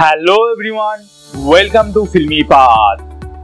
Hello everyone welcome to Filmy Path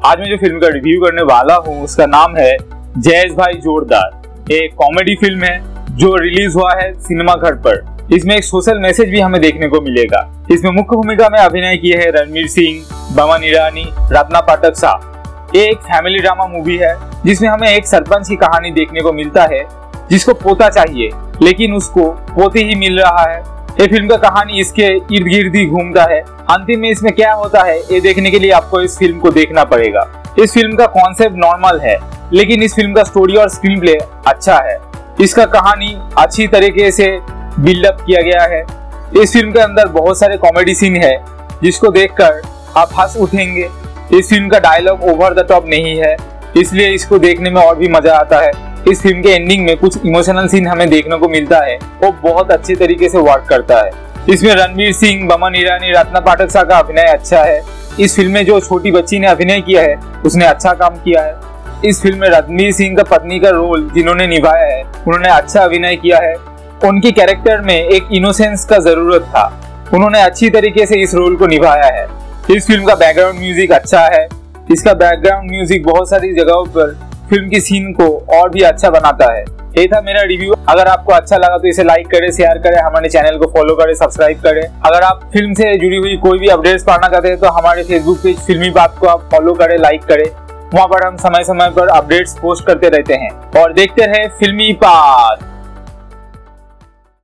आज मैं जो फ़िल्म का रिव्यू करने वाला हूँ, उसका नाम है जयेश भाई जोरदार। एक कॉमेडी फ़िल्म है, जो रिलीज़ हुआ है सिनेमा घर पर। इसमें एक सोशल मैसेज भी हमें देखने को मिलेगा। इसमें मुख्य भूमिका में अभिनय किए हैं रणवीर सिंह बमन ईरानी रत्ना पाठक शाह एक फैमिली ड्रामा मूवी है, जिसमें हमें एक सरपंच की कहानी देखने को मिलता है, जिसको पोता चाहिए, लेकिन उसको पोते ही मिल रहा है। ये फ़िल्म का कहानी इसके इर्द गिर्द ही घूमता है। अंतिम में इसमें क्या होता है, ये देखने के लिए आपको इस फ़िल्म को देखना पड़ेगा। इस फ़िल्म का कॉन्सेप्ट नॉर्मल है, लेकिन इस फ़िल्म का स्टोरी और स्क्रीन प्ले अच्छा है। इसका कहानी अच्छी तरीके से बिल्डअप किया गया है। इस फ़िल्म के अंदर बहुत सारे कॉमेडी सीन है, जिसको देखकर आप हंस उठेंगे। इस फ़िल्म का डायलॉग ओवर द टॉप नहीं है, इसलिए इसको देखने में और भी मज़ा आता है। इस फ़िल्म के एंडिंग में कुछ इमोशनल सीन हमें देखने को मिलता है। वो बहुत अच्छे तरीके से वर्क करता है। इसमें रणवीर सिंह, बमन ईरानी, रत्ना पाठक शाह का अभिनय अच्छा है। इस फ़िल्म में जो छोटी बच्ची ने अभिनय किया है, उसने अच्छा काम किया है। इस फ़िल्म में रणवीर सिंह का पत्नी का रोल जिन्होंने निभाया है, उन्होंने अच्छा अभिनय किया है। उनकी कैरेक्टर में एक इनोसेंस का ज़रूरत था। उन्होंने अच्छी तरीके से इस रोल को निभाया है। इस फ़िल्म का बैकग्राउंड म्यूज़िक अच्छा है। इसका बैकग्राउंड म्यूज़िक बहुत सारी जगहों पर फ़िल्म की सीन को और भी अच्छा बनाता है। ये था मेरा रिव्यू अगर आपको अच्छा लगा तो इसे लाइक करें शेयर करें, हमारे चैनल को फॉलो करें सब्सक्राइब करें। अगर आप फ़िल्म से जुड़ी हुई कोई भी अपडेट्स पाना चाहते हैं तो हमारे फेसबुक पेज फिल्मी बात को आप फॉलो करें लाइक करें। वहाँ पर हम समय समय पर अपडेट्स पोस्ट करते रहते हैं। और देखते रहे फिल्मी बात